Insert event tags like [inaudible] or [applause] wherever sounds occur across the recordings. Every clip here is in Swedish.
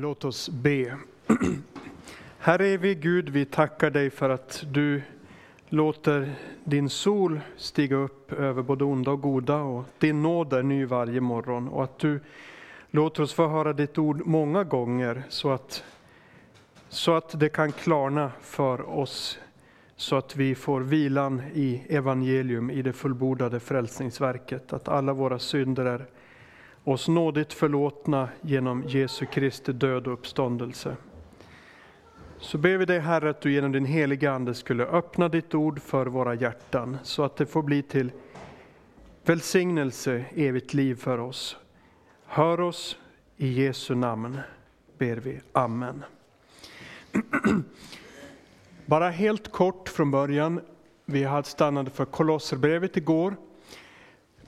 Låt oss be. Herre evige Gud, vi tackar dig för att du låter din sol stiga upp över både onda och goda och din nåd är ny varje morgon och att du låter oss få höra ditt ord många gånger så att, så att det kan klarna för oss så att vi får vilan i evangelium, i det fullbordade frälsningsverket, att alla våra synder är oss nådigt förlåtna genom Jesu Kristi död och uppståndelse. Så ber vi dig Herre att du genom din heliga Ande skulle öppna ditt ord för våra hjärtan så att det får bli till välsignelse, evigt liv för oss. Hör oss i Jesu namn, ber vi. Amen. [clears throat] Bara helt kort från början. Vi hade stannat för Kolosserbrevet igår.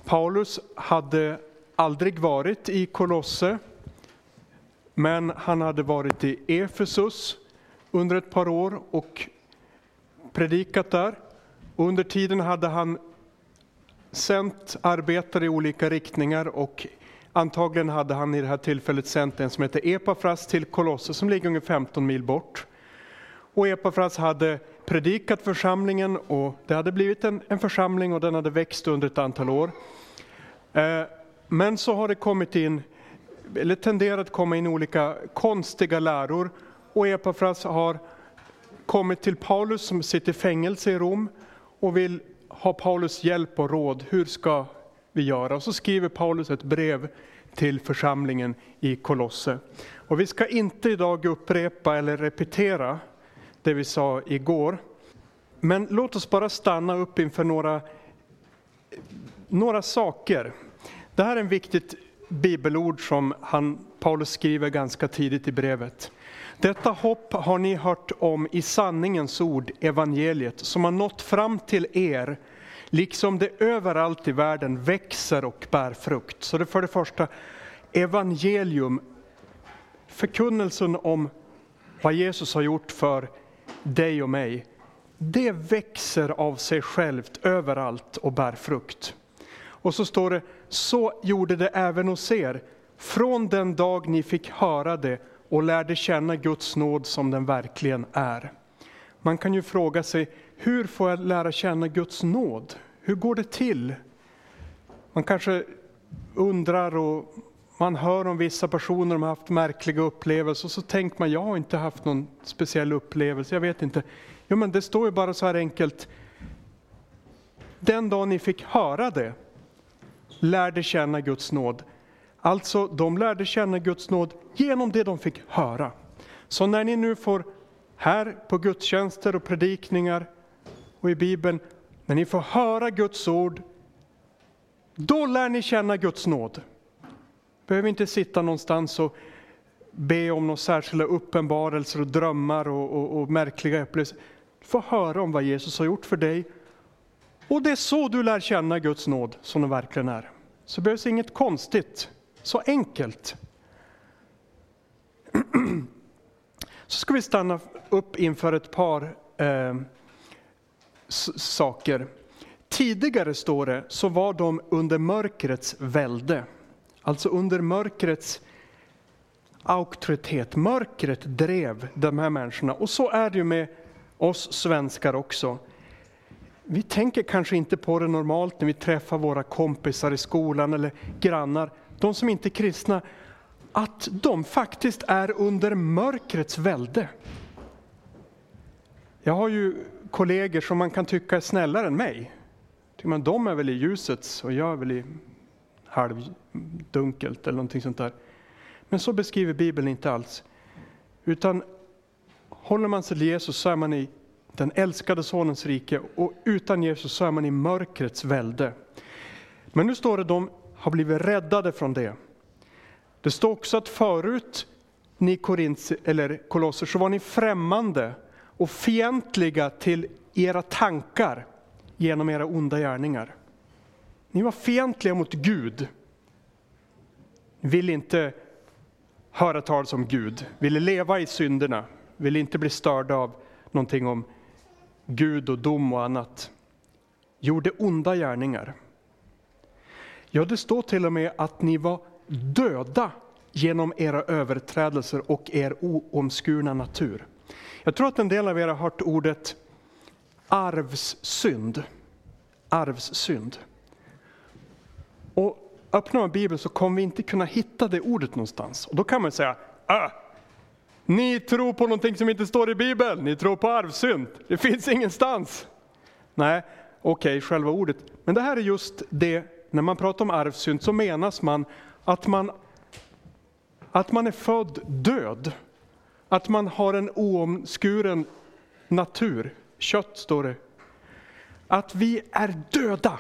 Paulus hade aldrig varit i Kolosse, men han hade varit i Efesus under ett par år och predikat där. Och under tiden hade han sänt arbetare i olika riktningar och antagligen hade han i det här tillfället sänt en som heter Epafras till Kolosse som ligger ungefär 15 mil bort. Och Epafras hade predikat församlingen och det hade blivit en, en församling och den hade växt under ett antal år. Eh, men så har det kommit in, eller tenderat att komma in olika konstiga läror och Epafras har kommit till Paulus som sitter i fängelse i Rom och vill ha Paulus hjälp och råd. Hur ska vi göra? Och så skriver Paulus ett brev till församlingen i Kolosse. Och vi ska inte idag upprepa eller repetera det vi sa igår. Men låt oss bara stanna upp inför några, några saker. Det här är ett viktigt bibelord som han, Paulus skriver ganska tidigt i brevet. Detta hopp har ni hört om i sanningens ord, evangeliet, som har nått fram till er, liksom det överallt i världen växer och bär frukt. Så det för det första, evangelium, förkunnelsen om vad Jesus har gjort för dig och mig, det växer av sig självt överallt och bär frukt. Och så står det, så gjorde det även hos er, från den dag ni fick höra det och lärde känna Guds nåd som den verkligen är. Man kan ju fråga sig, hur får jag lära känna Guds nåd? Hur går det till? Man kanske undrar och man hör om vissa personer som har haft märkliga upplevelser och så tänker man, jag har inte haft någon speciell upplevelse, jag vet inte. Jo men det står ju bara så här enkelt, den dag ni fick höra det, lärde känna Guds nåd. Alltså, de lärde känna Guds nåd genom det de fick höra. Så när ni nu får här på gudstjänster och predikningar och i Bibeln, när ni får höra Guds ord, då lär ni känna Guds nåd. Behöver inte sitta någonstans och be om några särskilda uppenbarelser och drömmar och, och, och märkliga upplevelser. Du får höra om vad Jesus har gjort för dig och det är så du lär känna Guds nåd som den verkligen är. Så det behövs inget konstigt, så enkelt. Så ska vi stanna upp inför ett par eh, saker. Tidigare står det, så var de under mörkrets välde. Alltså under mörkrets auktoritet. Mörkret drev de här människorna. Och så är det ju med oss svenskar också vi tänker kanske inte på det normalt när vi träffar våra kompisar i skolan eller grannar, de som inte är kristna, att de faktiskt är under mörkrets välde. Jag har ju kollegor som man kan tycka är snällare än mig. Men de är väl i ljusets och jag är väl i halvdunkelt eller någonting sånt där. Men så beskriver Bibeln inte alls. Utan håller man sig till Jesus så är man i den älskade sonens rike och utan Jesus så är man i mörkrets välde. Men nu står det att de har blivit räddade från det. Det står också att förut, ni Korint, eller kolosser, så var ni främmande och fientliga till era tankar genom era onda gärningar. Ni var fientliga mot Gud. Ville inte höra talas om Gud, ville leva i synderna, ville inte bli störda av någonting om Gud och dom och annat, gjorde onda gärningar. Ja, det står till och med att ni var döda genom era överträdelser och er oomskurna natur. Jag tror att en del av er har hört ordet arvssynd. Arvssynd. Och öppnar man Bibeln så kommer vi inte kunna hitta det ordet någonstans. Och då kan man säga, äh, ni tror på någonting som inte står i Bibeln, ni tror på arvsynd. Det finns ingenstans. Nej, okej, okay, själva ordet. Men det här är just det, när man pratar om arvsynd så menas man att man, att man är född död. Att man har en oomskuren natur. Kött står det. Att vi är döda.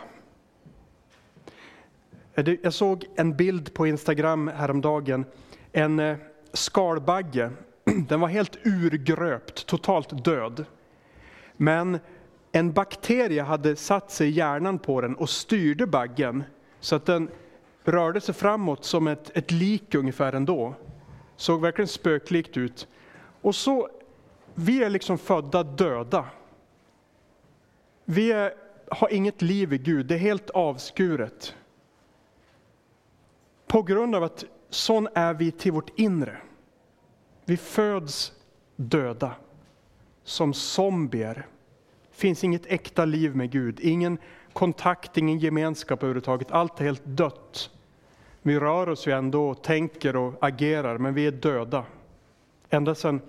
Jag såg en bild på Instagram häromdagen. En eh, skalbagge. [clears throat] Den var helt urgröpt, totalt död. Men en bakterie hade satt sig i hjärnan på den och styrde baggen så att den rörde sig framåt som ett, ett lik ungefär ändå. Såg verkligen spöklikt ut. Och så, vi är liksom födda döda. Vi är, har inget liv i Gud, det är helt avskuret. På grund av att sån är vi till vårt inre. Vi föds döda, som zombier. Det finns inget äkta liv med Gud, ingen kontakt, ingen gemenskap överhuvudtaget. Allt är helt dött. Vi rör oss ju ändå, tänker och agerar, men vi är döda. Ända sedan,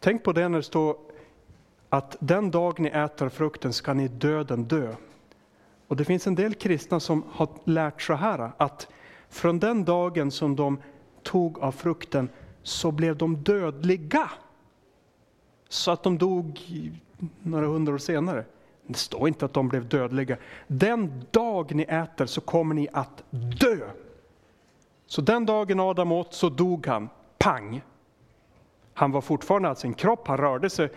tänk på det när det står att den dag ni äter frukten ska ni döden dö. Och det finns en del kristna som har lärt så här att från den dagen som de tog av frukten så blev de dödliga. Så att de dog några hundra år senare. Det står inte att de blev dödliga. Den dag ni äter så kommer ni att dö. Så den dagen Adam åt så dog han, pang. Han var fortfarande alltså en kropp, han rörde sig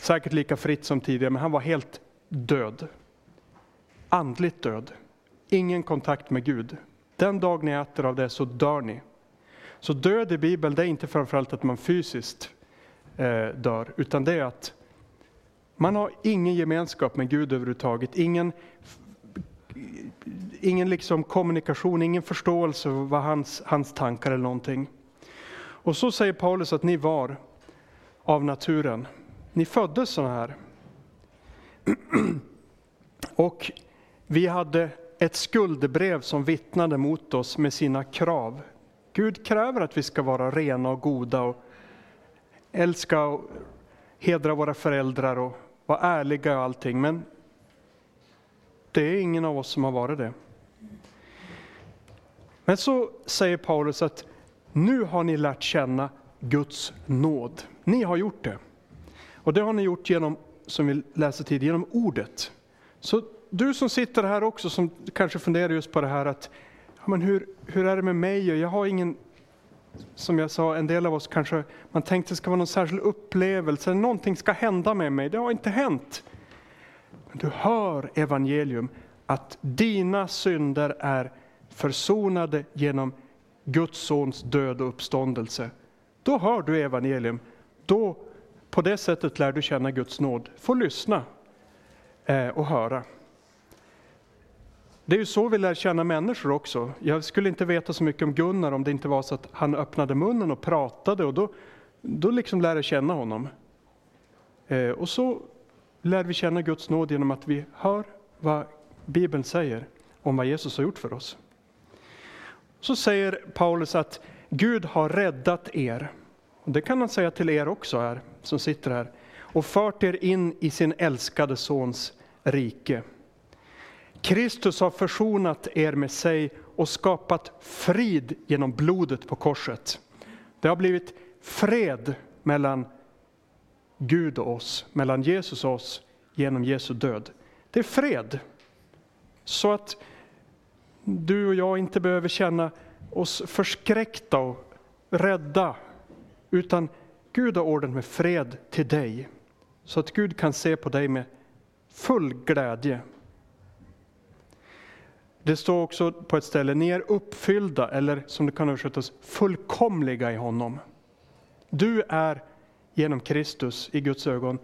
säkert lika fritt som tidigare, men han var helt död. Andligt död. Ingen kontakt med Gud. Den dag ni äter av det så dör ni. Så död i Bibeln, det är inte framförallt att man fysiskt eh, dör, utan det är att man har ingen gemenskap med Gud överhuvudtaget, ingen, ingen liksom kommunikation, ingen förståelse för vad hans, hans tankar eller någonting. Och så säger Paulus att ni var av naturen. Ni föddes sådana här. [clears throat] Och vi hade ett skuldebrev som vittnade mot oss med sina krav. Gud kräver att vi ska vara rena och goda och älska och hedra våra föräldrar och vara ärliga och allting. Men det är ingen av oss som har varit det. Men så säger Paulus att nu har ni lärt känna Guds nåd. Ni har gjort det. Och det har ni gjort genom, som vi läste tidigare, genom ordet. Så du som sitter här också, som kanske funderar just på det här att, men hur, hur är det med mig? Jag har ingen, som jag sa, en del av oss kanske, man tänkte det ska vara någon särskild upplevelse, någonting ska hända med mig. Det har inte hänt. Men du hör evangelium, att dina synder är försonade genom Guds sons död och uppståndelse. Då hör du evangelium. Då, på det sättet lär du känna Guds nåd. Få lyssna eh, och höra. Det är ju så vi lär känna människor också. Jag skulle inte veta så mycket om Gunnar om det inte var så att han öppnade munnen och pratade och då, då liksom lär jag känna honom. Eh, och så lär vi känna Guds nåd genom att vi hör vad Bibeln säger om vad Jesus har gjort för oss. Så säger Paulus att Gud har räddat er. Och det kan han säga till er också här, som sitter här. Och fört er in i sin älskade sons rike. Kristus har försonat er med sig och skapat frid genom blodet på korset. Det har blivit fred mellan Gud och oss, mellan Jesus och oss genom Jesu död. Det är fred. Så att du och jag inte behöver känna oss förskräckta och rädda, utan Gud har ordnat med fred till dig. Så att Gud kan se på dig med full glädje. Det står också på ett ställe, ni är uppfyllda, eller som det kan översättas, fullkomliga i honom. Du är genom Kristus i Guds ögon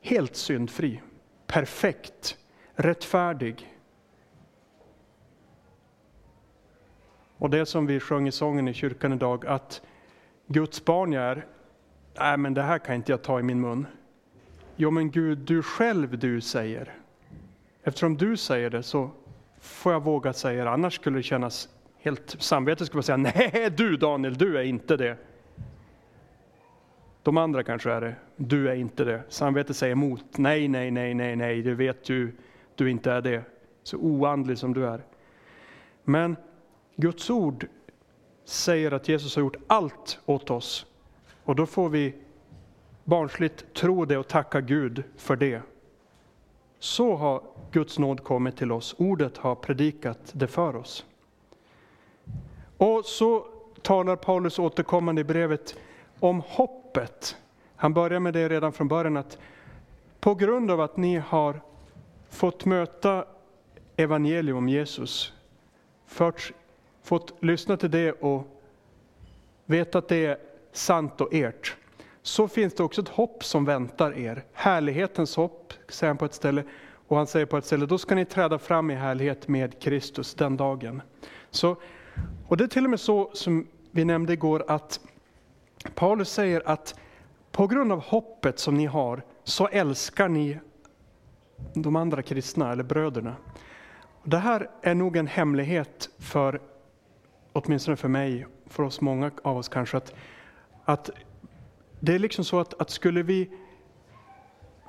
helt syndfri, perfekt, rättfärdig. Och det som vi sjöng i sången i kyrkan idag, att Guds barn jag är, nej men det här kan inte jag ta i min mun. Jo men Gud, du själv du säger. Eftersom du säger det så får jag våga säga det, annars skulle det kännas helt, samvetet skulle säga, nej du Daniel, du är inte det. De andra kanske är det, du är inte det. Samvetet säger emot, nej, nej, nej, nej, nej, du vet ju, du inte är det. Så oandlig som du är. Men Guds ord säger att Jesus har gjort allt åt oss. Och då får vi barnsligt tro det och tacka Gud för det. Så har Guds nåd kommit till oss. Ordet har predikat det för oss. Och så talar Paulus återkommande i brevet om hoppet. Han börjar med det redan från början att på grund av att ni har fått möta evangelium om Jesus, förts, fått lyssna till det och veta att det är sant och ert, så finns det också ett hopp som väntar er. Härlighetens hopp, säger han på ett ställe. Och han säger på ett ställe, då ska ni träda fram i härlighet med Kristus den dagen. Så, och det är till och med så som vi nämnde igår att Paulus säger att på grund av hoppet som ni har så älskar ni de andra kristna eller bröderna. Det här är nog en hemlighet för, åtminstone för mig, för oss många av oss kanske, att, att det är liksom så att, att skulle vi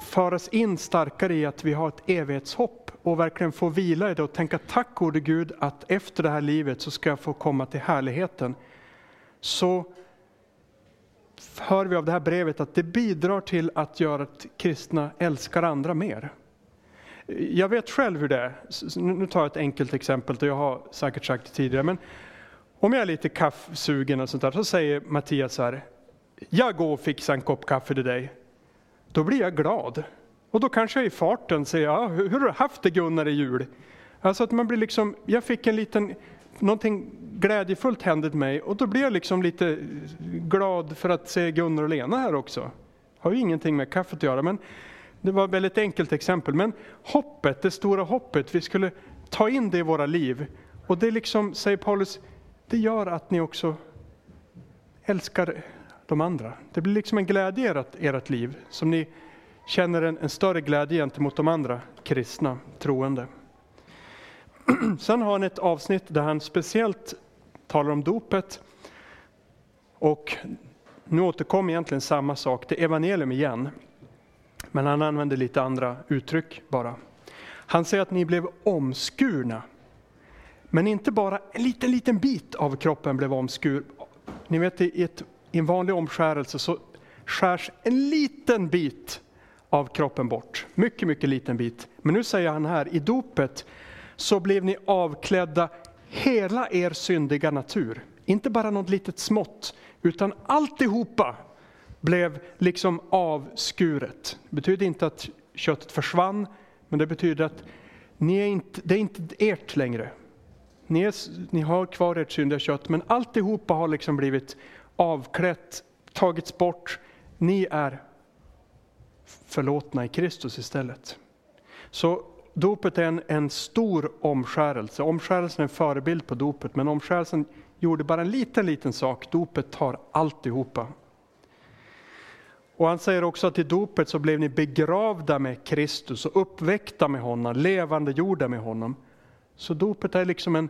föras in starkare i att vi har ett evighetshopp och verkligen få vila i det och tänka tack gode Gud att efter det här livet så ska jag få komma till härligheten. Så hör vi av det här brevet att det bidrar till att göra att kristna älskar andra mer. Jag vet själv hur det är. Nu tar jag ett enkelt exempel, och jag har säkert sagt det tidigare. Men om jag är lite kaffsugen och sånt där, så säger Mattias så här, jag går och fixar en kopp kaffe till dig. Då blir jag glad. Och då kanske jag i farten säger, ja, hur har du haft det Gunnar i jul? Alltså att man blir liksom, jag fick en liten, någonting glädjefullt hände mig och då blir jag liksom lite glad för att se Gunnar och Lena här också. Har ju ingenting med kaffet att göra, men det var ett väldigt enkelt exempel. Men hoppet, det stora hoppet, vi skulle ta in det i våra liv. Och det liksom, säger Paulus, det gör att ni också älskar de andra. Det blir liksom en glädje i ert, ert liv, som ni känner en, en större glädje gentemot de andra kristna troende. [clears throat] Sen har han ett avsnitt där han speciellt talar om dopet. Och nu återkommer egentligen samma sak, till evangelium igen. Men han använder lite andra uttryck bara. Han säger att ni blev omskurna. Men inte bara en liten, liten bit av kroppen blev omskur. Ni vet i, ett, i en vanlig omskärelse så skärs en liten bit av kroppen bort. Mycket, mycket liten bit. Men nu säger han här, i dopet så blev ni avklädda hela er syndiga natur. Inte bara något litet smått, utan alltihopa blev liksom avskuret. Det betyder inte att köttet försvann, men det betyder att ni är inte, det är inte ert längre. Ni, är, ni har kvar ert syndiga kött, men alltihopa har liksom blivit avklätt, tagits bort. Ni är förlåtna i Kristus istället. Så dopet är en, en stor omskärelse. Omskärelsen är en förebild på dopet, men omskärelsen gjorde bara en liten, liten sak. Dopet tar alltihopa. Och han säger också att i dopet så blev ni begravda med Kristus och uppväckta med honom, levande gjorda med honom. Så dopet är liksom en...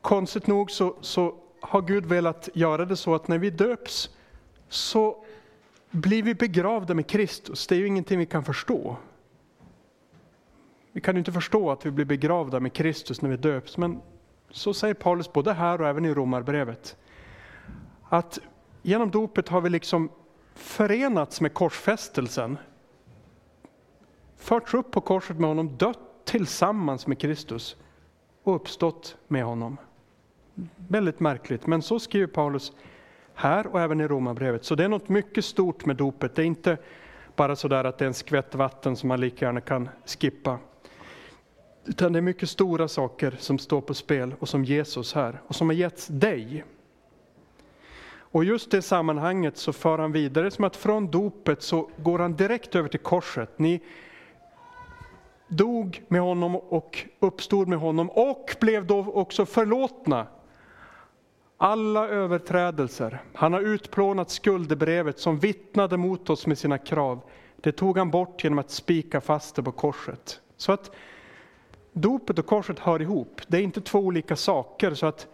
Konstigt nog så, så har Gud velat göra det så att när vi döps så blir vi begravda med Kristus. Det är ju ingenting vi kan förstå. Vi kan ju inte förstå att vi blir begravda med Kristus när vi döps, men så säger Paulus både här och även i Romarbrevet. Att genom dopet har vi liksom förenats med korsfästelsen. Förts upp på korset med honom, dött tillsammans med Kristus och uppstått med honom. Väldigt märkligt, men så skriver Paulus här och även i Romarbrevet. Så det är något mycket stort med dopet. Det är inte bara sådär att det är en skvätt vatten som man lika gärna kan skippa. Utan det är mycket stora saker som står på spel och som Jesus här och som har getts dig. Och just det sammanhanget så för han vidare som att från dopet så går han direkt över till korset. Ni, dog med honom och uppstod med honom och blev då också förlåtna alla överträdelser. Han har utplånat skuldebrevet som vittnade mot oss med sina krav. Det tog han bort genom att spika fast det på korset. Så att dopet och korset hör ihop. Det är inte två olika saker. så att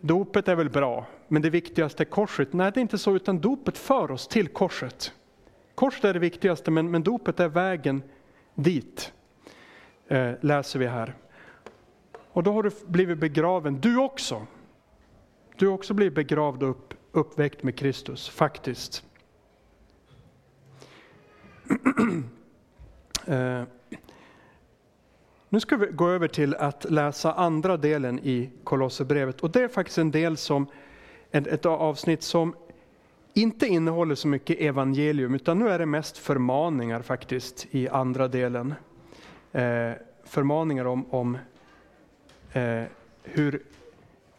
Dopet är väl bra, men det viktigaste är korset. Nej, det är inte så, utan dopet för oss till korset. Korset är det viktigaste, men, men dopet är vägen dit, eh, läser vi här. Och då har du blivit begraven, du också. Du har också blivit begravd och upp, uppväckt med Kristus, faktiskt. [clears throat] eh, nu ska vi gå över till att läsa andra delen i Kolosserbrevet. Och det är faktiskt en del som, ett avsnitt som inte innehåller så mycket evangelium, utan nu är det mest förmaningar faktiskt i andra delen. Eh, förmaningar om, om eh, hur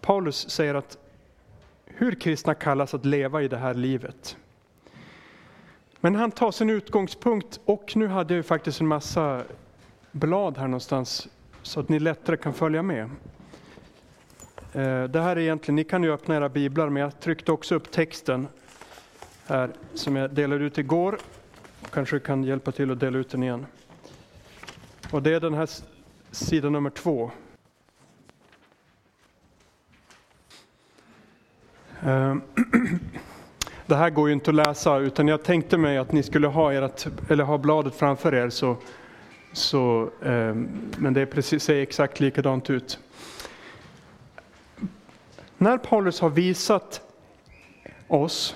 Paulus säger att hur kristna kallas att leva i det här livet. Men han tar sin utgångspunkt, och nu hade jag faktiskt en massa blad här någonstans så att ni lättare kan följa med. Eh, det här är egentligen, ni kan ju öppna era biblar, men jag tryckte också upp texten här som jag delade ut igår. Kanske kan hjälpa till att dela ut den igen. Och det är den här sidan nummer två. Ehm, [clears throat] det här går ju inte att läsa, utan jag tänkte mig att ni skulle ha, ert, eller ha bladet framför er, så så, ehm, men det är precis, ser exakt likadant ut. När Paulus har visat oss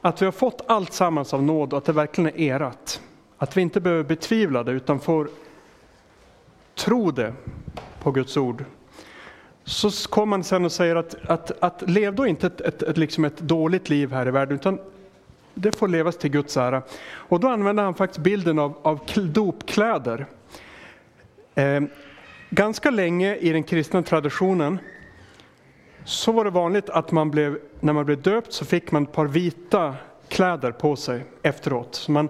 att vi har fått allt sammans av nåd och att det verkligen är erat. Att vi inte behöver betvivla det utan får tro det på Guds ord. Så kommer han sen och säger att, att, att lev då inte ett, ett, ett, liksom ett dåligt liv här i världen utan det får levas till Guds ära. Och då använder han faktiskt bilden av, av dopkläder. Eh, ganska länge i den kristna traditionen så var det vanligt att man blev, när man blev döpt så fick man ett par vita kläder på sig efteråt. Så man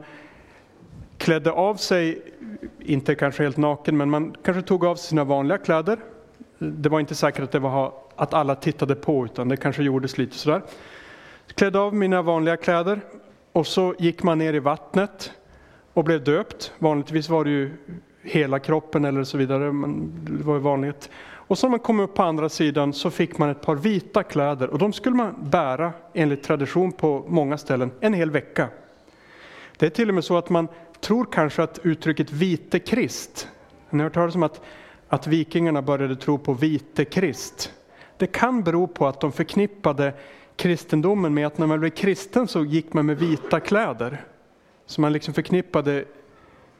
klädde av sig, inte kanske helt naken, men man kanske tog av sig sina vanliga kläder. Det var inte säkert att det var att alla tittade på, utan det kanske gjordes lite sådär. Klädde av mina vanliga kläder och så gick man ner i vattnet och blev döpt. Vanligtvis var det ju hela kroppen eller så vidare, men det var ju vanligt. Och så när man kom upp på andra sidan så fick man ett par vita kläder och de skulle man bära enligt tradition på många ställen en hel vecka. Det är till och med så att man tror kanske att uttrycket vite krist, ni har hört talas om att, att vikingarna började tro på vite krist. Det kan bero på att de förknippade kristendomen med att när man blev kristen så gick man med vita kläder. Så man liksom förknippade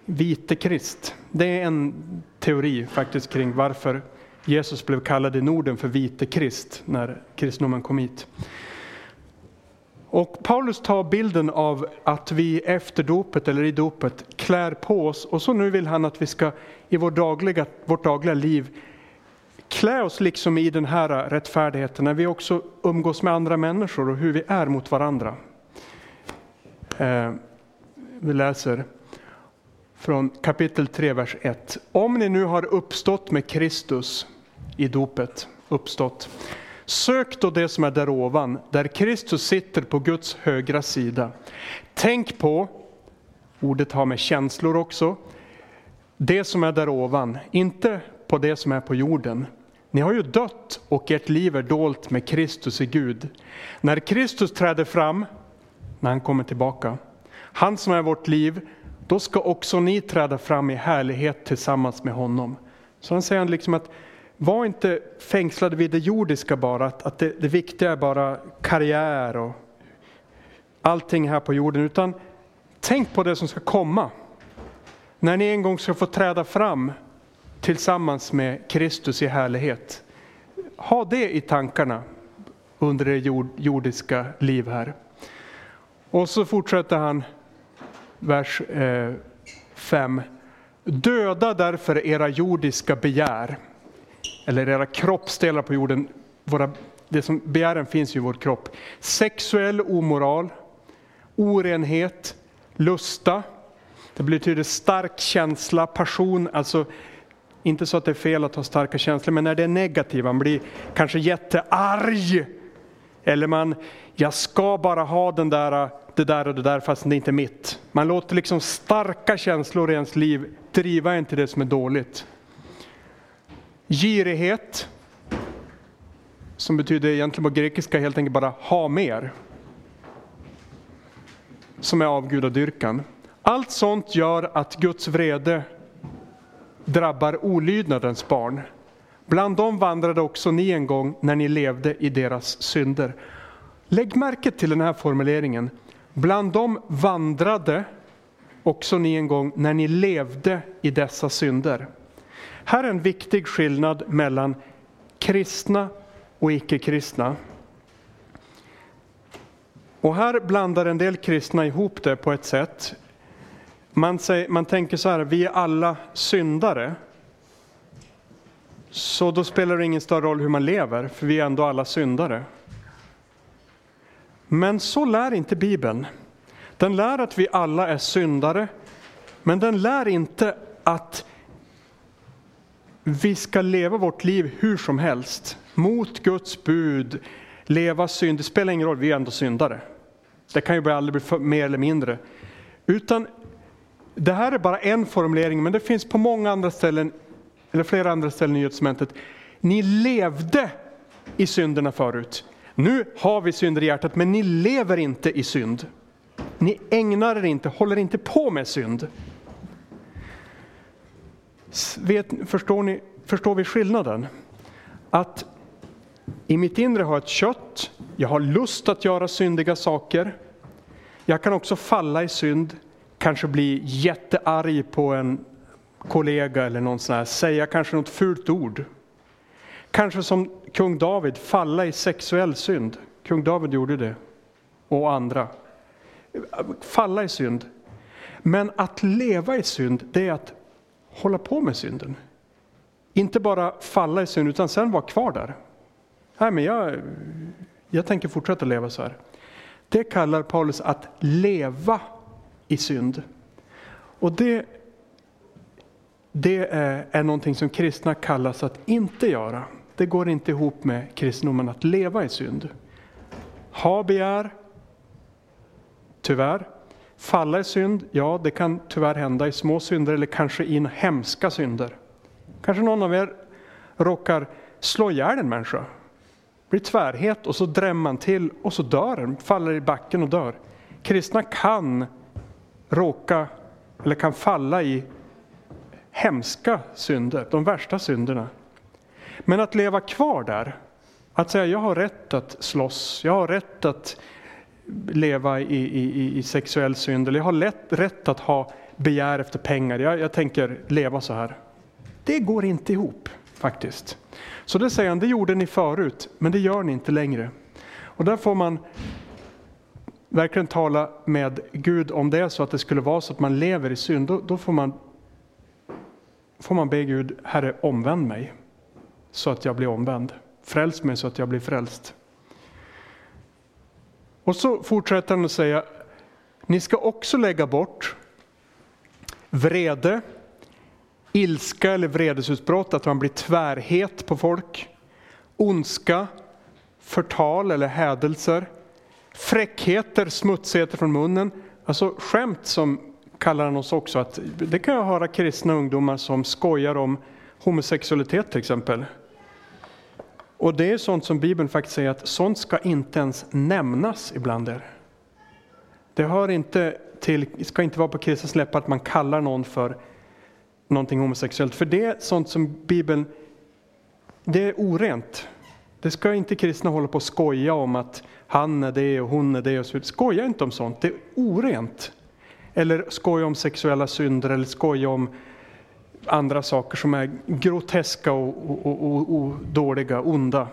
vite krist. Det är en teori faktiskt kring varför Jesus blev kallad i Norden för vite krist när kristendomen kom hit. Och Paulus tar bilden av att vi efter dopet eller i dopet klär på oss och så nu vill han att vi ska i vår dagliga, vårt dagliga liv klä oss liksom i den här rättfärdigheten när vi också umgås med andra människor och hur vi är mot varandra. Eh, vi läser från kapitel 3, vers 1. Om ni nu har uppstått med Kristus i dopet, uppstått, sök då det som är där ovan, där Kristus sitter på Guds högra sida. Tänk på, ordet har med känslor också, det som är där ovan, inte på det som är på jorden. Ni har ju dött och ert liv är dolt med Kristus i Gud. När Kristus träder fram, när han kommer tillbaka, han som är vårt liv, då ska också ni träda fram i härlighet tillsammans med honom. Så han säger liksom att var inte fängslade vid det jordiska bara, att, att det, det viktiga är bara karriär och allting här på jorden, utan tänk på det som ska komma. När ni en gång ska få träda fram tillsammans med Kristus i härlighet. Ha det i tankarna under det jord, jordiska liv här. Och så fortsätter han, vers 5. Eh, Döda därför era jordiska begär, eller era kroppsdelar på jorden. Våra, det som begären finns i vår kropp. Sexuell omoral, orenhet, lusta, Det betyder stark känsla, passion, alltså inte så att det är fel att ha starka känslor, men när det är negativt, man blir kanske jättearg. Eller man, jag ska bara ha den där, det där och det där fast det är inte mitt. Man låter liksom starka känslor i ens liv driva en till det som är dåligt. Girighet, som betyder egentligen på grekiska helt enkelt bara ha mer. Som är avgudadyrkan. Allt sånt gör att Guds vrede drabbar olydnadens barn. Bland dem vandrade också ni en gång när ni levde i deras synder. Lägg märke till den här formuleringen. Bland dem vandrade också ni en gång när ni levde i dessa synder. Här är en viktig skillnad mellan kristna och icke-kristna. Och här blandar en del kristna ihop det på ett sätt. Man, säger, man tänker så här, vi är alla syndare. Så då spelar det ingen större roll hur man lever, för vi är ändå alla syndare. Men så lär inte Bibeln. Den lär att vi alla är syndare, men den lär inte att vi ska leva vårt liv hur som helst, mot Guds bud, leva synd. Det spelar ingen roll, vi är ändå syndare. Det kan ju aldrig bli mer eller mindre. Utan det här är bara en formulering, men det finns på många andra ställen, eller flera andra ställen i Nya Testamentet. Ni levde i synderna förut. Nu har vi synder i hjärtat, men ni lever inte i synd. Ni ägnar er inte, håller inte på med synd. Vet, förstår, ni, förstår vi skillnaden? Att i mitt inre har jag ett kött, jag har lust att göra syndiga saker. Jag kan också falla i synd, kanske bli jättearg på en kollega eller någon sån här, säga kanske något fult ord. Kanske som kung David, falla i sexuell synd. Kung David gjorde det, och andra. Falla i synd. Men att leva i synd, det är att hålla på med synden. Inte bara falla i synd, utan sen vara kvar där. Nej, men jag, jag tänker fortsätta leva så här. Det kallar Paulus att leva i synd. Och det, det är, är någonting som kristna kallas att inte göra. Det går inte ihop med kristendomen att leva i synd. Ha begär, tyvärr. Falla i synd, ja det kan tyvärr hända i små synder eller kanske i hemska synder. Kanske någon av er råkar slå ihjäl en människa, blir tvärhet och så drämmer man till och så dör den, faller i backen och dör. Kristna kan råka, eller kan falla i hemska synder, de värsta synderna. Men att leva kvar där, att säga jag har rätt att slåss, jag har rätt att leva i, i, i sexuell synd, eller jag har lätt, rätt att ha begär efter pengar, jag, jag tänker leva så här. Det går inte ihop faktiskt. Så det säger han, det gjorde ni förut, men det gör ni inte längre. Och där får man verkligen tala med Gud om det är så att det skulle vara så att man lever i synd, då, då får, man, får man be Gud, Herre omvänd mig så att jag blir omvänd. Fräls mig så att jag blir frälst. Och så fortsätter han att säga, ni ska också lägga bort vrede, ilska eller vredesutbrott, att man blir tvärhet på folk, ondska, förtal eller hädelser, fräckheter, smutsigheter från munnen, alltså skämt som kallar han oss också. Att, det kan jag höra kristna ungdomar som skojar om homosexualitet till exempel. Och det är sånt som Bibeln faktiskt säger att sånt ska inte ens nämnas ibland er. Det hör inte till, ska inte vara på kristens läppar att man kallar någon för någonting homosexuellt. För det är sånt som Bibeln, det är orent. Det ska inte kristna hålla på och skoja om att han är det och hon är det. Och så. Skoja inte om sånt, det är orent. Eller skoja om sexuella synder eller skoja om andra saker som är groteska och, och, och, och, dåliga, onda.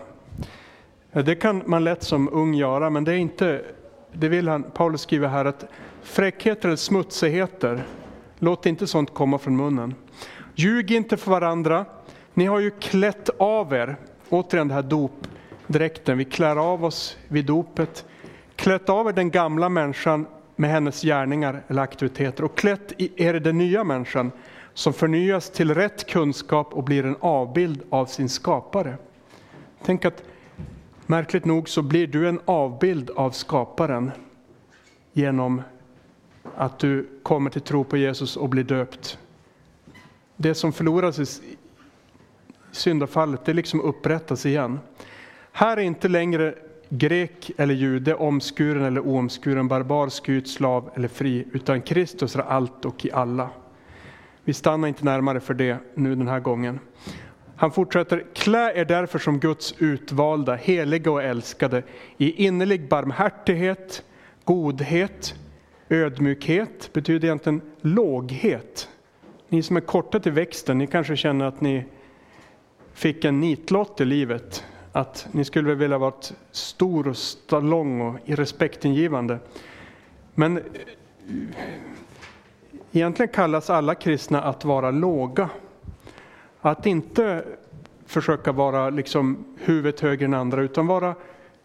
Det kan man lätt som ung göra, men det är inte, det vill han, Paulus skriver här att fräckheter eller smutsigheter, låt inte sånt komma från munnen. Ljug inte för varandra, ni har ju klätt av er, återigen det här dopdräkten, vi klär av oss vid dopet, klätt av er den gamla människan med hennes gärningar eller aktiviteter och klätt i er den nya människan som förnyas till rätt kunskap och blir en avbild av sin skapare. Tänk att märkligt nog så blir du en avbild av skaparen genom att du kommer till tro på Jesus och blir döpt. Det som förloras i syndafallet, det liksom upprättas igen. Här är inte längre grek eller jude, omskuren eller oomskuren, barbar, skut, slav eller fri, utan Kristus är allt och i alla. Vi stannar inte närmare för det nu den här gången. Han fortsätter, klä er därför som Guds utvalda, heliga och älskade i innerlig barmhärtighet, godhet, ödmjukhet betyder egentligen låghet. Ni som är korta till växten, ni kanske känner att ni fick en nitlott i livet. Att ni skulle vilja vara stor och lång och respektingivande. Men eh, Egentligen kallas alla kristna att vara låga. Att inte försöka vara liksom huvudet högre än andra utan vara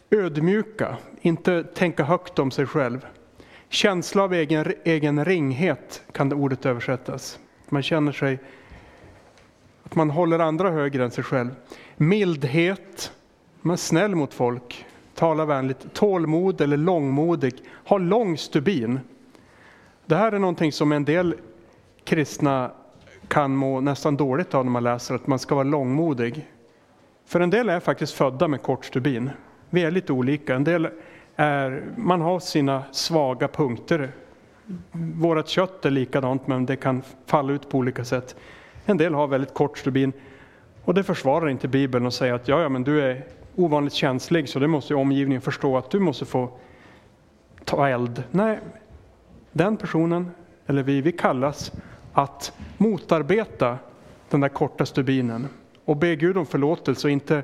ödmjuka, inte tänka högt om sig själv. Känsla av egen, egen ringhet kan det ordet översättas. Man känner sig att man håller andra högre än sig själv. Mildhet, man är snäll mot folk, talar vänligt, tålmod eller långmodig, har lång stubin. Det här är någonting som en del kristna kan må nästan dåligt av när man läser att man ska vara långmodig. För en del är faktiskt födda med kort stubin. Vi är lite olika. En del är, man har sina svaga punkter. Vårt kött är likadant men det kan falla ut på olika sätt. En del har väldigt kort stubin och det försvarar inte Bibeln och säger att ja, ja, men du är ovanligt känslig så det måste omgivningen förstå att du måste få ta eld. Nej, den personen, eller vi, vi kallas att motarbeta den där korta stubinen och be Gud om förlåtelse och inte,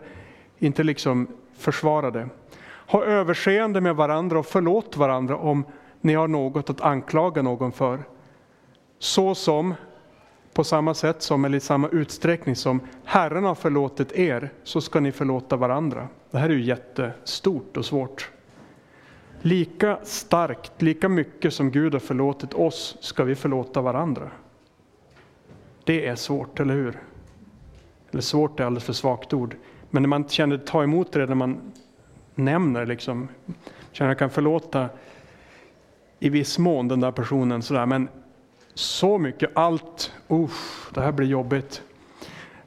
inte liksom försvara det. Ha överseende med varandra och förlåt varandra om ni har något att anklaga någon för. Så som, på samma sätt som, eller i samma utsträckning som Herren har förlåtit er, så ska ni förlåta varandra. Det här är ju jättestort och svårt. Lika starkt, lika mycket som Gud har förlåtit oss ska vi förlåta varandra. Det är svårt, eller hur? Eller svårt är alldeles för svagt ord. Men när man känner ta emot det när man nämner liksom, känner att jag kan förlåta i viss mån den där personen sådär, men så mycket, allt, usch, det här blir jobbigt.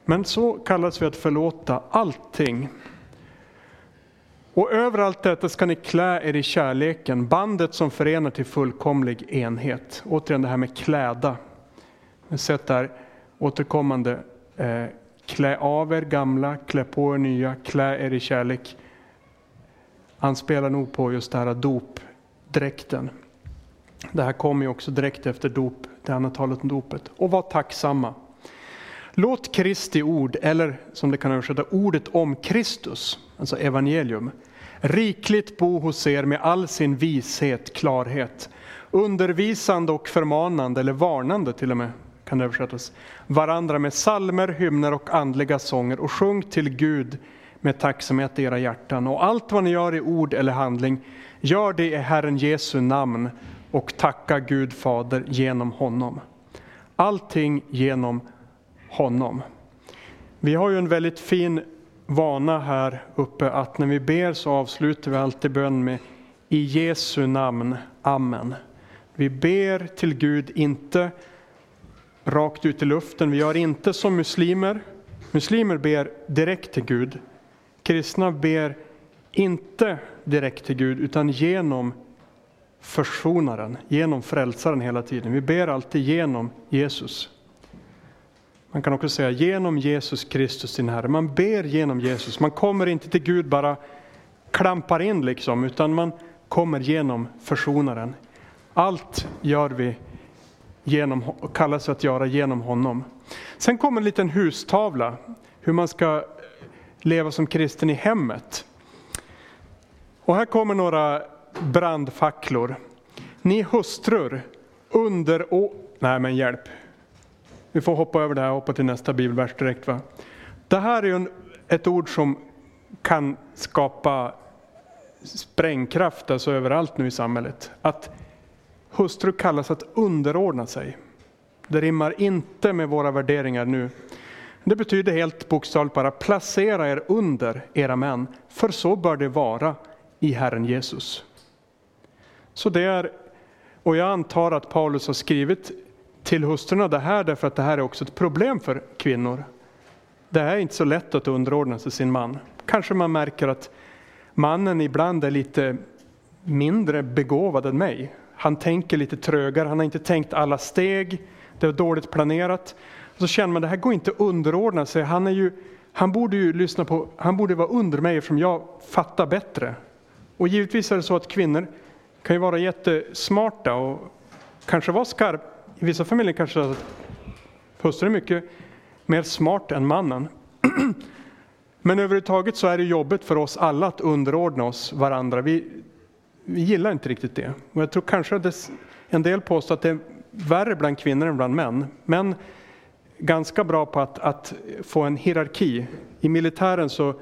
Men så kallas vi att förlåta allting. Och över allt detta ska ni klä er i kärleken, bandet som förenar till fullkomlig enhet. Återigen det här med kläda. Vi har sett där återkommande, eh, klä av er gamla, klä på er nya, klä er i kärlek. Han spelar nog på just det här dopdräkten. Det här kommer ju också direkt efter dop, där han har talat om dopet. Och var tacksamma. Låt Kristi ord, eller som det kan översätta, ordet om Kristus, alltså evangelium, rikligt bo hos er med all sin vishet, klarhet, undervisande och förmanande, eller varnande till och med, kan det översättas, varandra med salmer, hymner och andliga sånger och sjung till Gud med tacksamhet i era hjärtan. Och allt vad ni gör i ord eller handling, gör det i Herren Jesu namn och tacka Gud Fader genom honom. Allting genom honom. Vi har ju en väldigt fin vana här uppe att när vi ber så avslutar vi alltid bön med i Jesu namn, Amen. Vi ber till Gud, inte rakt ut i luften. Vi gör inte som muslimer. Muslimer ber direkt till Gud. Kristna ber inte direkt till Gud utan genom försonaren, genom frälsaren hela tiden. Vi ber alltid genom Jesus. Man kan också säga genom Jesus Kristus din Herre. Man ber genom Jesus. Man kommer inte till Gud bara klampar in liksom, utan man kommer genom försonaren. Allt gör vi genom, kallas att göra genom honom. Sen kommer en liten hustavla, hur man ska leva som kristen i hemmet. Och här kommer några brandfacklor. Ni hustrur, under och... Nej men hjälp, vi får hoppa över det här och hoppa till nästa bibelvers direkt. Va? Det här är en, ett ord som kan skapa sprängkraft alltså överallt nu i samhället. Att hustru kallas att underordna sig. Det rimmar inte med våra värderingar nu. Det betyder helt bokstavligt bara placera er under era män, för så bör det vara i Herren Jesus. Så det är, och jag antar att Paulus har skrivit till hustrurna det här därför att det här är också ett problem för kvinnor. Det är inte så lätt att underordna sig sin man. Kanske man märker att mannen ibland är lite mindre begåvad än mig. Han tänker lite trögare, han har inte tänkt alla steg, det är dåligt planerat. Så känner man det här går inte att underordna sig. Han, är ju, han borde ju lyssna på, han borde vara under mig eftersom jag fattar bättre. Och givetvis är det så att kvinnor kan ju vara jättesmarta och kanske vara skarp. I vissa familjer kanske hustrun är mycket mer smart än mannen. [clears throat] Men överhuvudtaget så är det jobbigt för oss alla att underordna oss varandra. Vi, vi gillar inte riktigt det. Och jag tror kanske att en del påstår att det är värre bland kvinnor än bland män. Män ganska bra på att, att få en hierarki. I militären så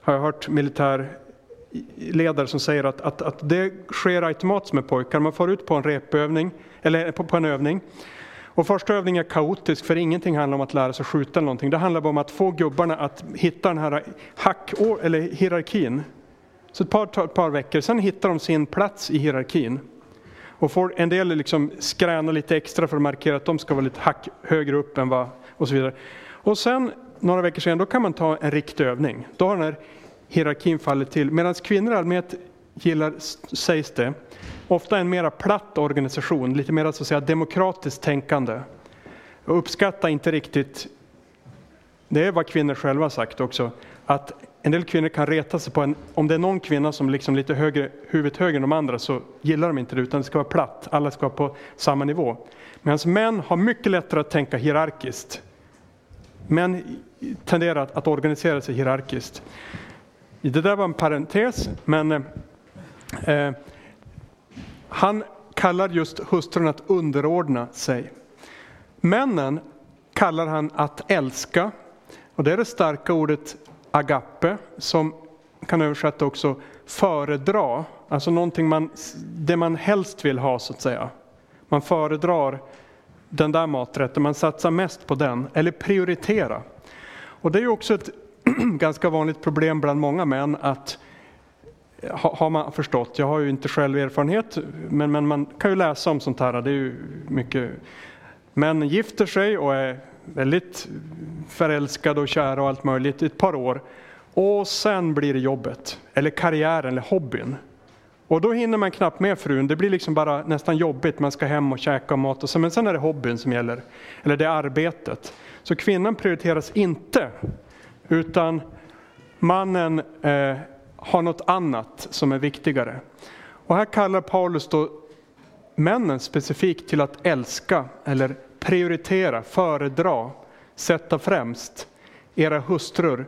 har jag hört militär ledare som säger att, att, att det sker automatiskt med pojkar. Man får ut på en repövning, eller på, på en övning. Och första övningen är kaotisk för ingenting handlar om att lära sig skjuta eller någonting. Det handlar bara om att få gubbarna att hitta den här hack, eller hierarkin. Så ett par, ett par veckor, sen hittar de sin plats i hierarkin. Och får en del liksom skräna lite extra för att markera att de ska vara lite hack högre upp än vad, och så vidare. Och sen några veckor senare, då kan man ta en riktig övning. Då har den här hierarkin faller till. Medan kvinnor i allmänhet gillar, sägs det, ofta en mera platt organisation, lite mer så att säga demokratiskt tänkande. Och uppskatta inte riktigt, det är vad kvinnor själva har sagt också, att en del kvinnor kan reta sig på en, om det är någon kvinna som liksom lite högre, huvudet högre än de andra så gillar de inte det utan det ska vara platt, alla ska vara på samma nivå. Medan män har mycket lättare att tänka hierarkiskt. Män tenderar att, att organisera sig hierarkiskt. Det där var en parentes, men eh, eh, han kallar just hustrun att underordna sig. Männen kallar han att älska, och det är det starka ordet agape som kan översätta också föredra, alltså någonting man, det man helst vill ha så att säga. Man föredrar den där maträtten, man satsar mest på den, eller prioritera. Och det är ju också ett [clears throat] ganska vanligt problem bland många män att eh, har man förstått, jag har ju inte själv erfarenhet, men, men man kan ju läsa om sånt här, det är ju mycket. Män gifter sig och är väldigt förälskade och kära och allt möjligt i ett par år. Och sen blir det jobbet, eller karriären, eller hobbyn. Och då hinner man knappt med frun, det blir liksom bara nästan jobbigt, man ska hem och käka mat och så, men sen är det hobbyn som gäller, eller det är arbetet. Så kvinnan prioriteras inte, utan mannen eh, har något annat som är viktigare. Och här kallar Paulus då männen specifikt till att älska eller prioritera, föredra, sätta främst era hustrur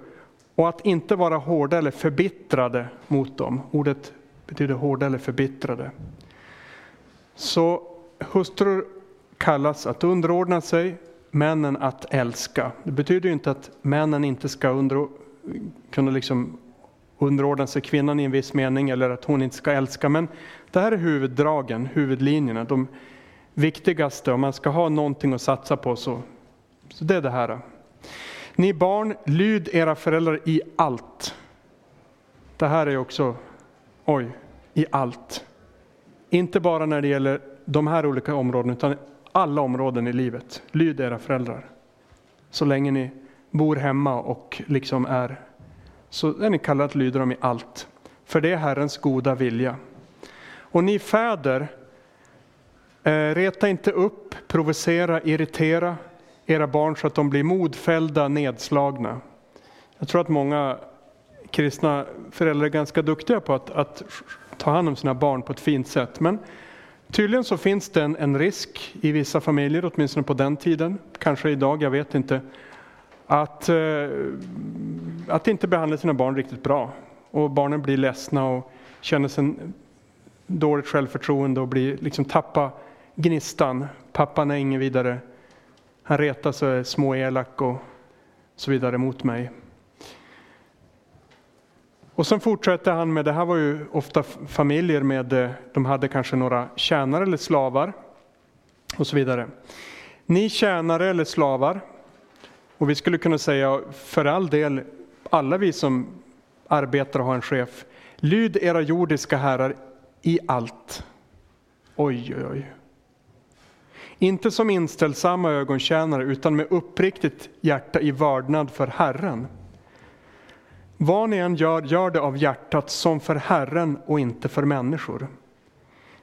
och att inte vara hårda eller förbittrade mot dem. Ordet betyder hårda eller förbittrade. Så hustrur kallas att underordna sig, männen att älska. Det betyder ju inte att männen inte ska under, kunna liksom underordna sig kvinnan i en viss mening eller att hon inte ska älska. Men det här är huvuddragen, huvudlinjerna, de viktigaste om man ska ha någonting att satsa på. Så, så det är det här. Ni barn, lyd era föräldrar i allt. Det här är också, oj, i allt. Inte bara när det gäller de här olika områdena, utan alla områden i livet. Lyd era föräldrar. Så länge ni bor hemma och liksom är, så är ni kallade att lyda dem i allt. För det är Herrens goda vilja. Och ni fäder, eh, reta inte upp, provocera, irritera era barn så att de blir modfällda, nedslagna. Jag tror att många kristna föräldrar är ganska duktiga på att, att ta hand om sina barn på ett fint sätt. Men tydligen så finns det en, en risk i vissa familjer, åtminstone på den tiden, kanske idag, jag vet inte, att, eh, att inte behandla sina barn riktigt bra. Och barnen blir ledsna och känner sig dåligt självförtroende och blir, liksom tappa gnistan. Pappan är ingen vidare. Han retar sig, är småelak och så vidare mot mig. Och sen fortsätter han med, det här var ju ofta familjer med, eh, de hade kanske några tjänare eller slavar och så vidare. Ni tjänare eller slavar, och vi skulle kunna säga för all del, alla vi som arbetar och har en chef, lyd era jordiska herrar i allt. Oj, oj, oj. Inte som inställsamma ögontjänare utan med uppriktigt hjärta i vördnad för Herren. Vad ni än gör, gör det av hjärtat som för Herren och inte för människor.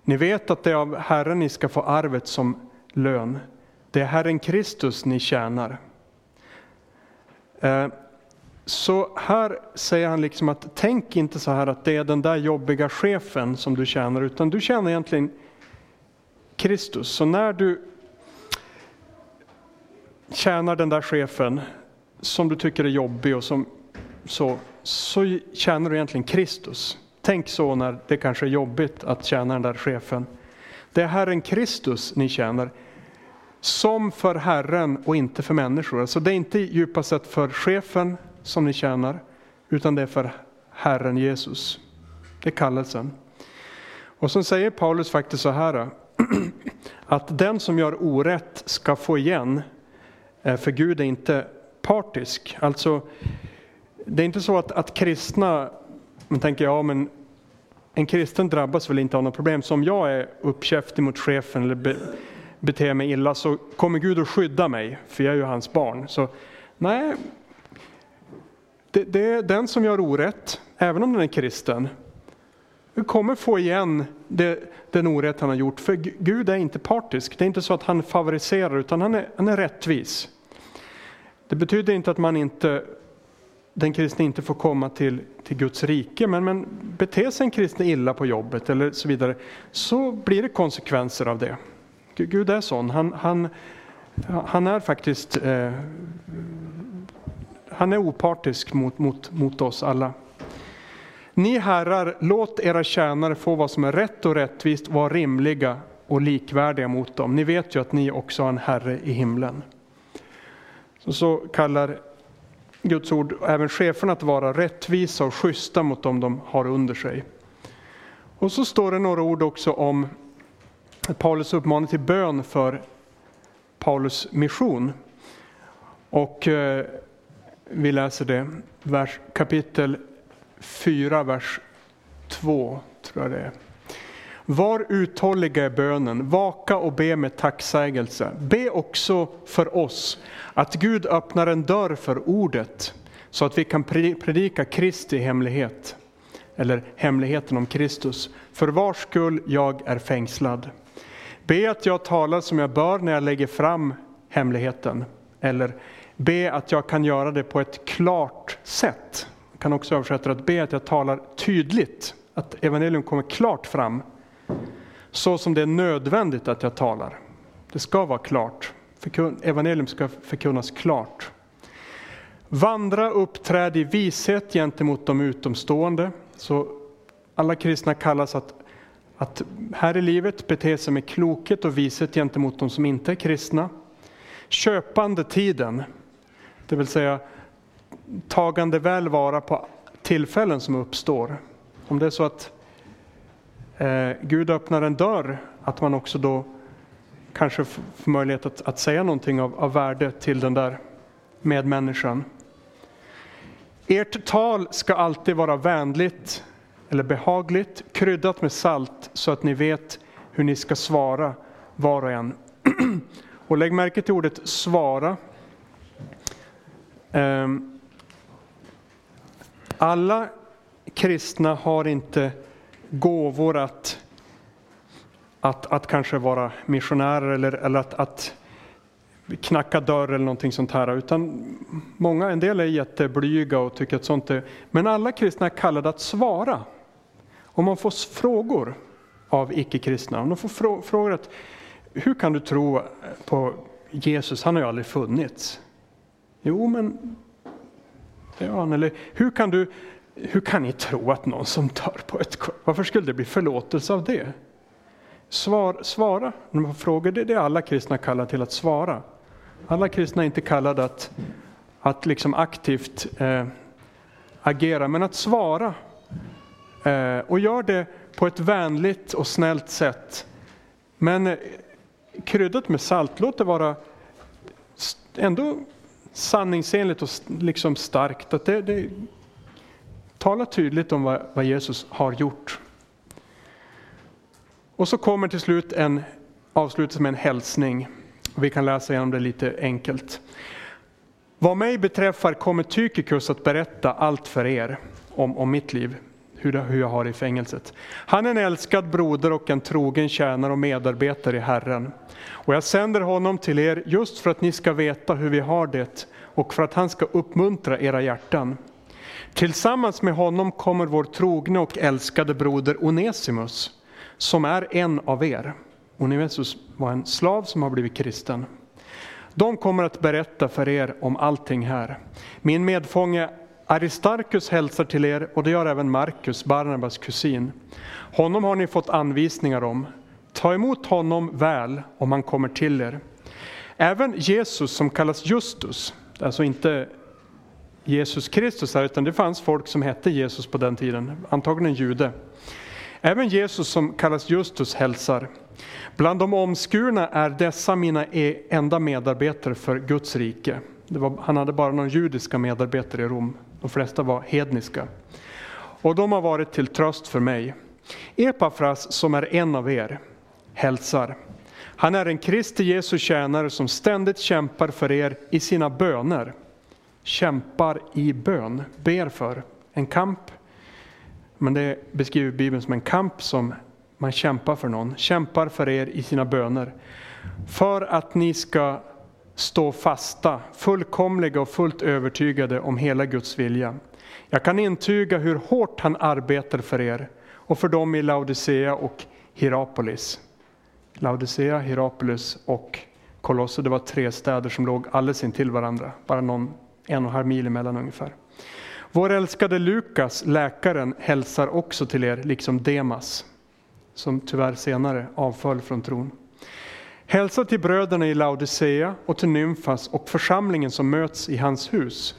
Ni vet att det är av Herren ni ska få arvet som lön. Det är Herren Kristus ni tjänar. Eh, så här säger han liksom att tänk inte så här att det är den där jobbiga chefen som du tjänar, utan du tjänar egentligen Kristus. Så när du tjänar den där chefen som du tycker är jobbig och som så, så tjänar du egentligen Kristus. Tänk så när det kanske är jobbigt att tjäna den där chefen. Det är Herren Kristus ni tjänar, som för Herren och inte för människor. Alltså det är inte djupast sett för chefen som ni tjänar, utan det är för Herren Jesus. Det är kallelsen. Och så säger Paulus faktiskt så här, [clears throat] att den som gör orätt ska få igen, eh, för Gud är inte partisk. Alltså, det är inte så att, att kristna, man tänker ja men en kristen drabbas väl inte av något problem. Så om jag är uppkäftig mot chefen eller be, beter mig illa så kommer Gud att skydda mig, för jag är ju hans barn. Så nej, det, det är den som gör orätt, även om den är kristen, kommer få igen det, den orätt han har gjort. För Gud är inte partisk. Det är inte så att han favoriserar, utan han är, han är rättvis. Det betyder inte att man inte den kristne inte får komma till, till Guds rike. Men, men beter sig en kristne illa på jobbet eller så vidare, så blir det konsekvenser av det. Gud är sån. Han, han, han är faktiskt eh, han är opartisk mot, mot, mot oss alla. Ni herrar, låt era tjänare få vad som är rätt och rättvist, vara rimliga och likvärdiga mot dem. Ni vet ju att ni också har en Herre i himlen. Så, så kallar Guds ord även cheferna att vara rättvisa och schyssta mot dem de har under sig. Och så står det några ord också om Paulus uppmaning till bön för Paulus mission. Och eh, vi läser det, vers, kapitel 4, vers 2, tror jag det är. Var uthålliga i bönen, vaka och be med tacksägelse. Be också för oss att Gud öppnar en dörr för ordet så att vi kan predika Kristi hemlighet, eller hemligheten om Kristus, för vars skull jag är fängslad. Be att jag talar som jag bör när jag lägger fram hemligheten, eller be att jag kan göra det på ett klart sätt. Jag kan också översätta att be att jag talar tydligt, att evangelium kommer klart fram, så som det är nödvändigt att jag talar. Det ska vara klart evangelium ska förkunnas klart. Vandra, uppträd i vishet gentemot de utomstående. Så alla kristna kallas att, att här i livet bete sig med klokhet och vishet gentemot de som inte är kristna. Köpande tiden, det vill säga tagande väl vara på tillfällen som uppstår. Om det är så att eh, Gud öppnar en dörr, att man också då kanske får möjlighet att, att säga någonting av, av värde till den där medmänniskan. Ert tal ska alltid vara vänligt eller behagligt, kryddat med salt så att ni vet hur ni ska svara var och en. [clears throat] Och lägg märke till ordet svara. Ehm, alla kristna har inte gåvor att att, att kanske vara missionärer eller, eller att, att knacka dörr eller någonting sånt här. Utan många, en del är jätteblyga och tycker att sånt är... Men alla kristna är kallade att svara. Om man får frågor av icke-kristna, om de får frågor att hur kan du tro på Jesus, han har ju aldrig funnits. Jo, men det har han. Eller hur kan, du, hur kan ni tro att någon som dör på ett kors... Varför skulle det bli förlåtelse av det? Svar, svara när man frågar, det är det alla kristna kallar till att svara. Alla kristna är inte kallade att, att liksom aktivt eh, agera, men att svara Eh, och gör det på ett vänligt och snällt sätt. Men eh, kryddat med salt, låt det vara ändå sanningsenligt och liksom starkt. Att det, det talar tydligt om vad, vad Jesus har gjort. Och så kommer till slut en avslutas med en hälsning. Vi kan läsa igenom det lite enkelt. Vad mig beträffar kommer Tykikus att berätta allt för er om, om mitt liv, hur, hur jag har det i fängelset. Han är en älskad broder och en trogen tjänare och medarbetare i Herren. Och jag sänder honom till er just för att ni ska veta hur vi har det och för att han ska uppmuntra era hjärtan. Tillsammans med honom kommer vår trogne och älskade broder Onesimus, som är en av er. Onesimus var en slav som har blivit kristen. De kommer att berätta för er om allting här. Min medfånge Aristarkus hälsar till er och det gör även Markus, Barnabas kusin. Honom har ni fått anvisningar om. Ta emot honom väl om han kommer till er. Även Jesus som kallas Justus, alltså inte Jesus Kristus här, utan det fanns folk som hette Jesus på den tiden, antagligen en jude. Även Jesus som kallas Justus hälsar. Bland de omskurna är dessa mina e- enda medarbetare för Guds rike. Var, han hade bara några judiska medarbetare i Rom, de flesta var hedniska. Och de har varit till tröst för mig. Epafras som är en av er hälsar. Han är en Kristi Jesu tjänare som ständigt kämpar för er i sina böner. Kämpar i bön, ber för. En kamp, men det beskriver Bibeln som en kamp som man kämpar för någon, kämpar för er i sina böner. För att ni ska stå fasta, fullkomliga och fullt övertygade om hela Guds vilja. Jag kan intyga hur hårt han arbetar för er och för dem i Laodicea och Hierapolis. Laodicea, Hierapolis och Kolosse, det var tre städer som låg alldeles intill varandra, bara någon en och en halv mil emellan ungefär. Vår älskade Lukas, läkaren, hälsar också till er, liksom Demas som tyvärr senare avföll från tron. Hälsa till bröderna i Laodicea och till Nymfas och församlingen som möts i hans hus.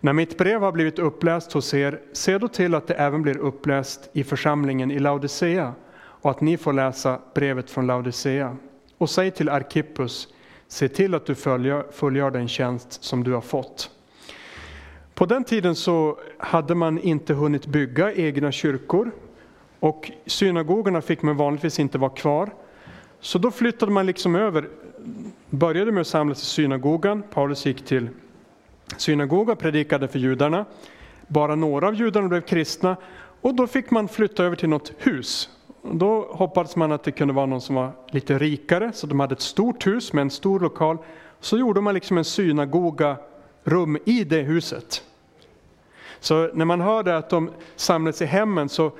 När mitt brev har blivit uppläst hos er, se då till att det även blir uppläst i församlingen i Laodicea och att ni får läsa brevet från Laodicea. Och säg till Arkippus, se till att du följer, fullgör den tjänst som du har fått. På den tiden så hade man inte hunnit bygga egna kyrkor, och synagogorna fick man vanligtvis inte vara kvar. Så då flyttade man liksom över, började med att samlas i synagogan. Paulus gick till synagogan, predikade för judarna. Bara några av judarna blev kristna och då fick man flytta över till något hus. Då hoppades man att det kunde vara någon som var lite rikare, så de hade ett stort hus med en stor lokal. Så gjorde man liksom en synagoga rum i det huset. Så när man hörde att de samlades i hemmen så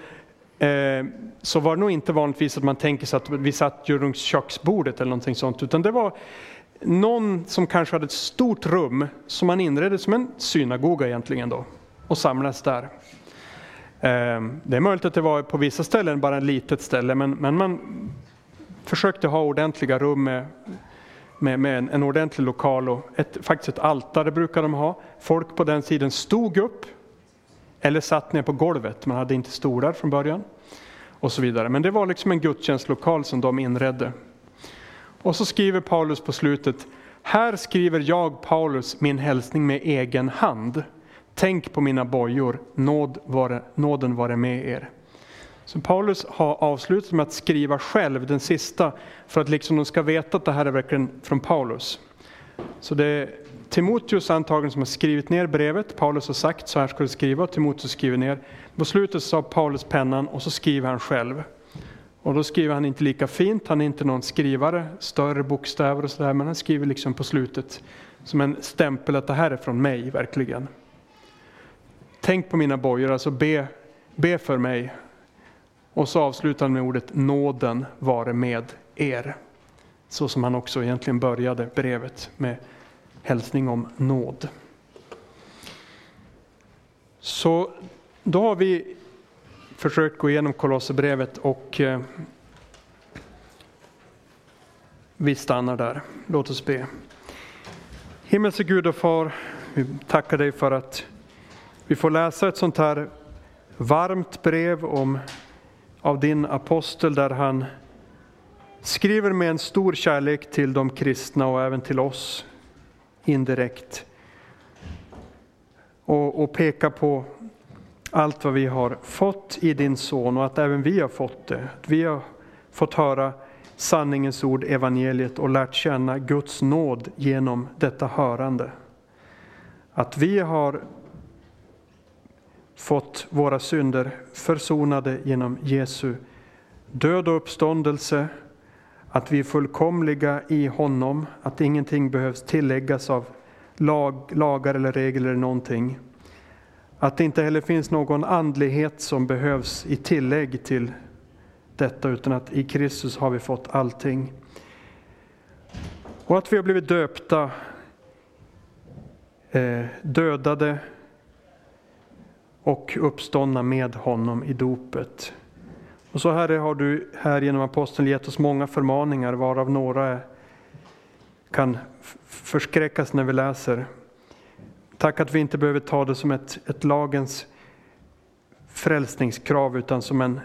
Eh, så var det nog inte vanligtvis att man tänker sig att vi satt runt köksbordet eller någonting sånt, utan det var någon som kanske hade ett stort rum som man inredde som en synagoga egentligen då och samlades där. Ehm, det är möjligt att det var på vissa ställen bara ett litet ställe, men, men man försökte ha ordentliga rum med, med, med en, en, ordentlig lokal och ett, faktiskt ett altare brukade de ha. Folk på den tiden stod upp eller satt ner på golvet, man hade inte stolar från början. Och så vidare. Men det var liksom en gudstjänstlokal som de inredde. Och så skriver Paulus på slutet, här skriver jag Paulus min hälsning med egen hand. Tänk på mina bojor, nåd vare, nåden vare med er. Så Paulus har avslutat med att skriva själv den sista för att liksom de ska veta att det här är verkligen från Paulus. Så det är Timoteus antagligen som har skrivit ner brevet. Paulus har sagt så här ska du skriva, och Timoteus skriver ner. På slutet så har Paulus pennan och så skriver han själv. Och då skriver han inte lika fint, han är inte någon skrivare, större bokstäver och sådär, men han skriver liksom på slutet som en stämpel att det här är från mig, verkligen. Tänk på mina bojor, alltså be, be för mig. Och så avslutar han med ordet nåden vare med er. Så som han också egentligen började brevet med hälsning om nåd. Så då har vi försökt gå igenom Kolosserbrevet och eh, vi stannar där. Låt oss be. Himmelske Gud och Far, vi tackar dig för att vi får läsa ett sånt här varmt brev om, av din apostel där han skriver med en stor kärlek till de kristna och även till oss indirekt. Och, och pekar på allt vad vi har fått i din son och att även vi har fått det. Att vi har fått höra sanningens ord, evangeliet och lärt känna Guds nåd genom detta hörande. Att vi har fått våra synder försonade genom Jesu död och uppståndelse, att vi är fullkomliga i honom, att ingenting behövs tilläggas av lag, lagar eller regler eller någonting. Att det inte heller finns någon andlighet som behövs i tillägg till detta, utan att i Kristus har vi fått allting. Och att vi har blivit döpta, eh, dödade och uppståndna med honom i dopet. Och så Herre har du här genom aposteln gett oss många förmaningar varav några kan förskräckas när vi läser. Tack att vi inte behöver ta det som ett, ett lagens frälsningskrav utan som en,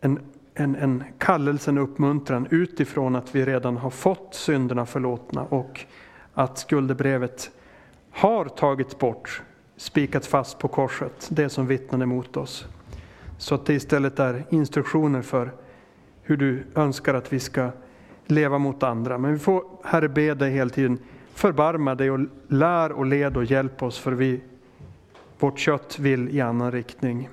en, en, en kallelse, en uppmuntran utifrån att vi redan har fått synderna förlåtna och att skuldebrevet har tagits bort, spikats fast på korset, det som vittnade mot oss. Så att det istället är instruktioner för hur du önskar att vi ska leva mot andra. Men vi får Herre be dig hela tiden, förbarma dig och lär och led och hjälp oss för vi, vårt kött vill i annan riktning.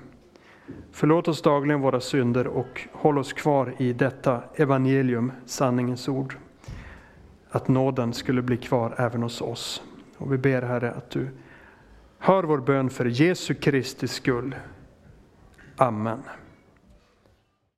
Förlåt oss dagligen våra synder och håll oss kvar i detta evangelium, sanningens ord. Att nåden skulle bli kvar även hos oss. Och vi ber Herre att du hör vår bön för Jesu Kristi skull. Amen.